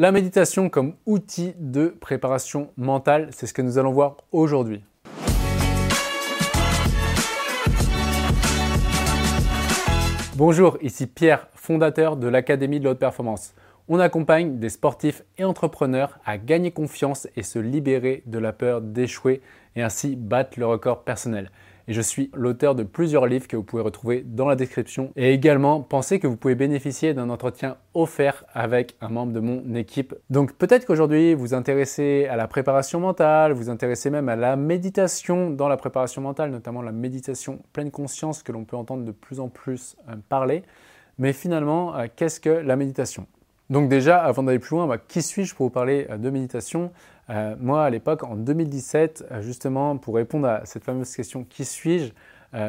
La méditation comme outil de préparation mentale, c'est ce que nous allons voir aujourd'hui. Bonjour, ici Pierre, fondateur de l'Académie de la Haute Performance. On accompagne des sportifs et entrepreneurs à gagner confiance et se libérer de la peur d'échouer et ainsi battre le record personnel je suis l'auteur de plusieurs livres que vous pouvez retrouver dans la description. Et également, pensez que vous pouvez bénéficier d'un entretien offert avec un membre de mon équipe. Donc peut-être qu'aujourd'hui, vous vous intéressez à la préparation mentale, vous vous intéressez même à la méditation dans la préparation mentale, notamment la méditation pleine conscience que l'on peut entendre de plus en plus euh, parler. Mais finalement, euh, qu'est-ce que la méditation? Donc déjà, avant d'aller plus loin, bah, qui suis-je pour vous parler euh, de méditation? Euh, Moi, à l'époque, en 2017, euh, justement, pour répondre à cette fameuse question, qui suis-je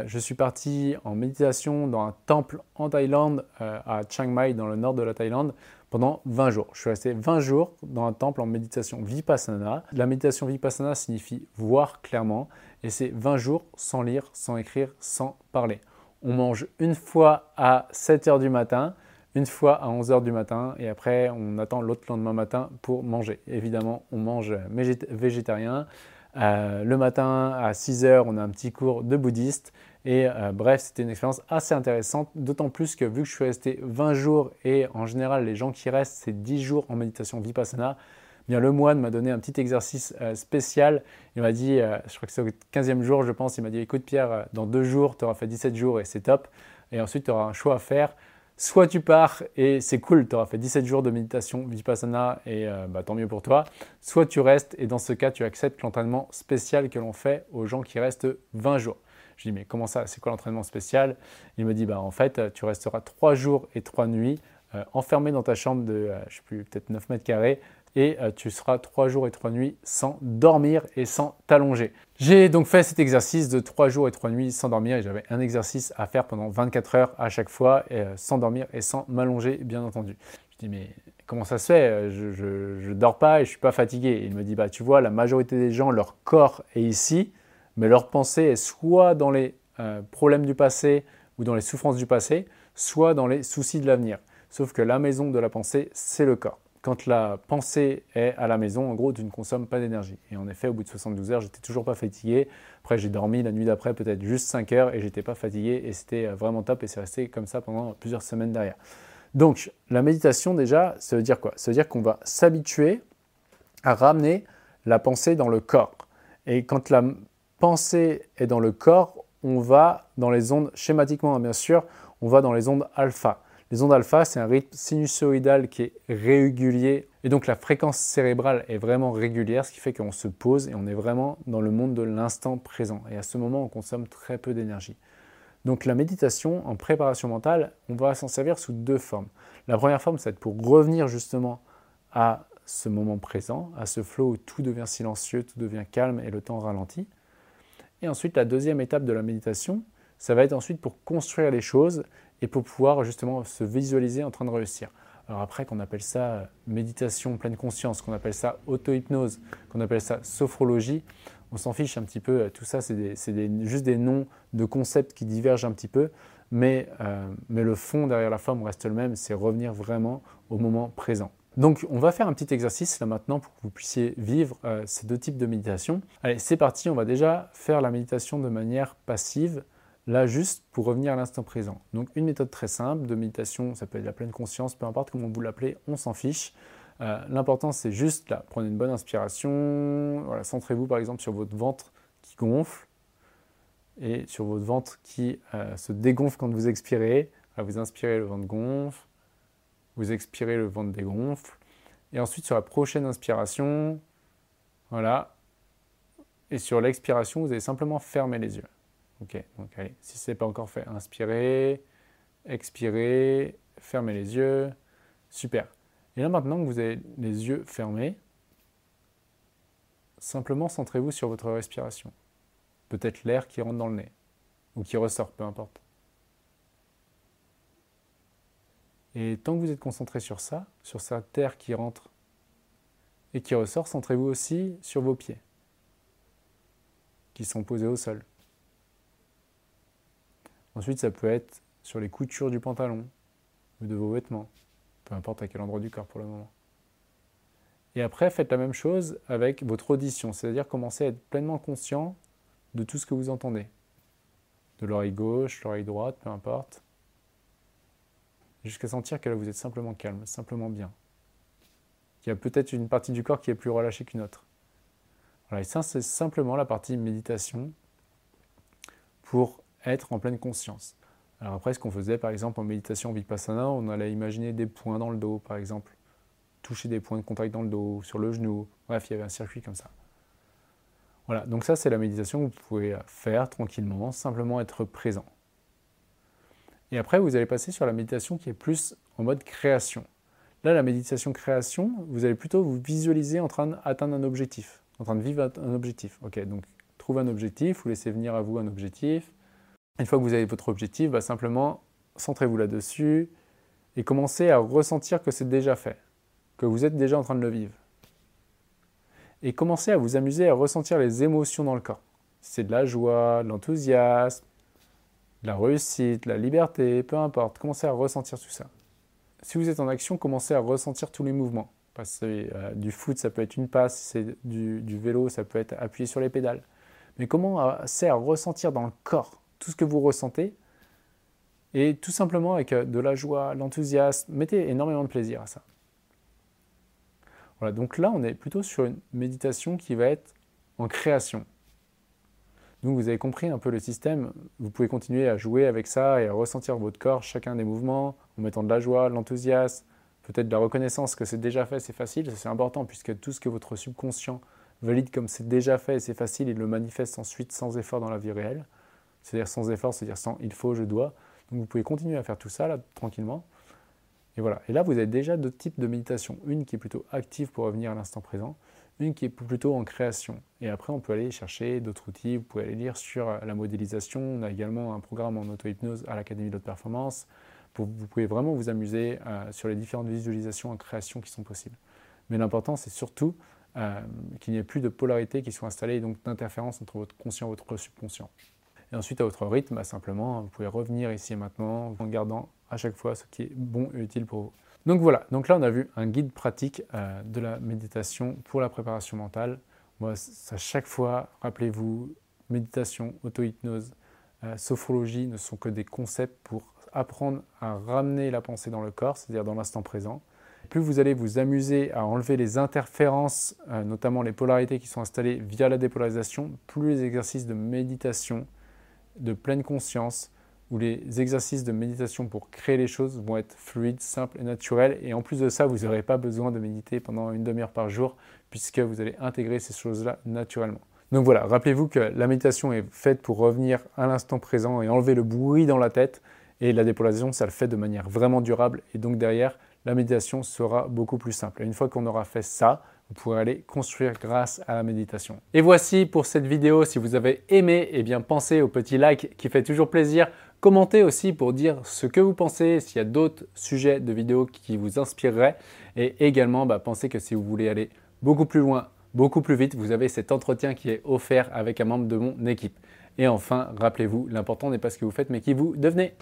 Je suis parti en méditation dans un temple en Thaïlande, à Chiang Mai, dans le nord de la Thaïlande, pendant 20 jours. Je suis resté 20 jours dans un temple en méditation vipassana. La méditation vipassana signifie voir clairement, et c'est 20 jours sans lire, sans écrire, sans parler. On mange une fois à 7 heures du matin, une fois à 11h du matin et après on attend l'autre lendemain matin pour manger. Évidemment, on mange végétarien. Euh, le matin à 6h, on a un petit cours de bouddhiste. Et euh, bref, c'était une expérience assez intéressante, d'autant plus que vu que je suis resté 20 jours et en général les gens qui restent, c'est 10 jours en méditation vipassana, bien le moine m'a donné un petit exercice euh, spécial. Il m'a dit, je crois que c'est au 15e jour, je pense, il m'a dit écoute Pierre, dans deux jours, tu auras fait 17 jours et c'est top. Et ensuite, tu auras un choix à faire. Soit tu pars et c'est cool, tu auras fait 17 jours de méditation vipassana et euh, bah, tant mieux pour toi. Soit tu restes et dans ce cas, tu acceptes l'entraînement spécial que l'on fait aux gens qui restent 20 jours. Je dis mais comment ça? C'est quoi l'entraînement spécial? Il me dit bah en fait, tu resteras 3 jours et 3 nuits euh, enfermé dans ta chambre de, euh, je sais plus, peut-être 9 mètres carrés et euh, tu seras 3 jours et 3 nuits sans dormir et sans t'allonger. J'ai donc fait cet exercice de 3 jours et 3 nuits sans dormir et j'avais un exercice à faire pendant 24 heures à chaque fois euh, sans dormir et sans m'allonger bien entendu. Je dis mais comment ça se fait? Je ne dors pas et je suis pas fatigué. il me dit bah tu vois la majorité des gens leur corps est ici mais leur pensée est soit dans les euh, problèmes du passé ou dans les souffrances du passé, soit dans les soucis de l'avenir. Sauf que la maison de la pensée, c'est le corps quand la pensée est à la maison, en gros, tu ne consommes pas d'énergie. Et en effet, au bout de 72 heures, j'étais toujours pas fatigué. Après, j'ai dormi la nuit d'après, peut-être juste 5 heures, et j'étais pas fatigué, et c'était euh, vraiment top, et c'est resté comme ça pendant plusieurs semaines derrière. Donc, la méditation, déjà, ça veut dire quoi? Ça veut dire qu'on va s'habituer à ramener la pensée dans le corps. Et quand la pensée est dans le corps, on va dans les ondes, schématiquement, hein, bien sûr, on va dans les ondes alpha. Les ondes alpha, c'est un rythme sinusoïdal qui est régulier et donc la fréquence cérébrale est vraiment régulière, ce qui fait qu'on se pose et on est vraiment dans le monde de l'instant présent. Et à ce moment, on consomme très peu d'énergie. Donc la méditation en préparation mentale, on va s'en servir sous deux formes. La première forme, c'est pour revenir justement à ce moment présent, à ce flow où tout devient silencieux, tout devient calme et le temps ralentit. Et ensuite, la deuxième étape de la méditation, ça va être ensuite pour construire les choses et pour pouvoir justement se visualiser en train de réussir. Alors après, qu'on appelle ça euh, méditation pleine conscience, qu'on appelle ça auto-hypnose, qu'on appelle ça sophrologie, on s'en fiche un petit peu. Tout ça, c'est juste des noms de concepts qui divergent un petit peu, mais, euh, mais le fond derrière la forme reste le même, c'est revenir vraiment au moment présent. Donc on va faire un petit exercice là maintenant pour que vous puissiez vivre euh, ces deux types de méditation. Allez, c'est parti, on va déjà faire la méditation de manière passive. Là, juste pour revenir à l'instant présent. Donc, une méthode très simple de méditation, ça peut être la pleine conscience, peu importe comment vous l'appelez, on s'en fiche. Euh, l'important, c'est juste là, prenez une bonne inspiration. Voilà, centrez-vous par exemple sur votre ventre qui gonfle et sur votre ventre qui euh, se dégonfle quand vous expirez. vous inspirez, le ventre gonfle. Vous expirez, le ventre dégonfle. Et ensuite, sur la prochaine inspiration, voilà. Et sur l'expiration, vous allez simplement fermer les yeux. Ok, donc allez, si ce n'est pas encore fait, inspirez, expirez, fermez les yeux. Super. Et là maintenant que vous avez les yeux fermés, simplement centrez-vous sur votre respiration. Peut-être l'air qui rentre dans le nez ou qui ressort, peu importe. Et tant que vous êtes concentré sur ça, sur cette air qui rentre et qui ressort, centrez-vous aussi sur vos pieds qui sont posés au sol. Ensuite, ça peut être sur les coutures du pantalon ou de vos vêtements, peu importe à quel endroit du corps pour le moment. Et après, faites la même chose avec votre audition, c'est-à-dire commencez à être pleinement conscient de tout ce que vous entendez. De l'oreille gauche, l'oreille droite, peu importe. Jusqu'à sentir que là, vous êtes simplement calme, simplement bien. Il y a peut-être une partie du corps qui est plus relâchée qu'une autre. Voilà, et ça, c'est simplement la partie méditation pour être en pleine conscience. Alors après, ce qu'on faisait par exemple en méditation vipassana, on allait imaginer des points dans le dos, par exemple, toucher des points de contact dans le dos, sur le genou. Bref, il y avait un circuit comme ça. Voilà, donc ça c'est la méditation que vous pouvez faire tranquillement, simplement être présent. Et après, vous allez passer sur la méditation qui est plus en mode création. Là, la méditation création, vous allez plutôt vous visualiser en train d'atteindre un objectif, en train de vivre un objectif. Ok, donc trouvez un objectif, vous laissez venir à vous un objectif. Une fois que vous avez votre objectif, bah, simplement centrez-vous là-dessus et commencez à ressentir que c'est déjà fait, que vous êtes déjà en train de le vivre. Et commencez à vous amuser à ressentir les émotions dans le corps. C'est de la joie, de l'enthousiasme, la réussite, la liberté, peu importe. Commencez à ressentir tout ça. Si vous êtes en action, commencez à ressentir tous les mouvements. Que euh, du foot, ça peut être une passe, c'est du, du, vélo, ça peut être appuyer sur les pédales. Mais comment c'est à ressentir dans le corps tout ce que vous ressentez et tout simplement avec euh, de la joie, l'enthousiasme, mettez énormément de plaisir à ça. Voilà, donc là on est plutôt sur une méditation qui va être en création. Donc vous avez compris un peu le système, vous pouvez continuer à jouer avec ça et à ressentir votre corps, chacun des mouvements, en mettant de la joie, l'enthousiasme, peut-être de la reconnaissance que c'est déjà fait, c'est facile, c'est important puisque tout ce que votre subconscient valide comme c'est déjà fait et c'est facile, il le manifeste ensuite sans effort dans la vie réelle. C'est-à-dire sans effort, c'est-à-dire sans il faut, je dois. Donc vous pouvez continuer à faire tout ça là tranquillement. Et voilà. Et là, vous avez déjà deux types de méditation. Une qui est plutôt active pour revenir à l'instant présent, une qui est plutôt en création. Et après, on peut aller chercher d'autres outils. Vous pouvez aller lire sur euh, la modélisation. On a également un programme en auto-hypnose à l'Académie de performance. vous pouvez vraiment vous amuser euh, sur les différentes visualisations en création qui sont possibles. Mais l'important, c'est surtout euh, qu'il n'y ait plus de polarité qui soit installée et donc d'interférence entre votre conscient et votre subconscient. Et ensuite, à votre rythme, bah, simplement, vous pouvez revenir ici et maintenant en gardant à chaque fois ce qui est bon et utile pour vous. Donc voilà, donc là on a vu un guide pratique euh, de la méditation pour la préparation mentale. Moi, à chaque fois, rappelez-vous, méditation, auto-hypnose, euh, sophrologie ne sont que des concepts pour apprendre à ramener la pensée dans le corps, c'est-à-dire dans l'instant présent. Plus vous allez vous amuser à enlever les interférences, euh, notamment les polarités qui sont installées via la dépolarisation, plus les exercices de méditation, de pleine conscience, où les exercices de méditation pour créer les choses vont être fluides, simples et naturels. Et en plus de ça, vous n'aurez pas besoin de méditer pendant une demi-heure par jour, puisque vous allez intégrer ces choses-là naturellement. Donc voilà, rappelez-vous que la méditation est faite pour revenir à l'instant présent et enlever le bruit dans la tête. Et la dépolarisation, ça le fait de manière vraiment durable. Et donc derrière, la méditation sera beaucoup plus simple. Et une fois qu'on aura fait ça, vous pourrez aller construire grâce à la méditation. Et voici pour cette vidéo. Si vous avez aimé, eh bien pensez au petit like qui fait toujours plaisir. Commentez aussi pour dire ce que vous pensez, s'il y a d'autres sujets de vidéos qui vous inspireraient. Et également, bah, pensez que si vous voulez aller beaucoup plus loin, beaucoup plus vite, vous avez cet entretien qui est offert avec un membre de mon équipe. Et enfin, rappelez-vous, l'important n'est pas ce que vous faites, mais qui vous devenez.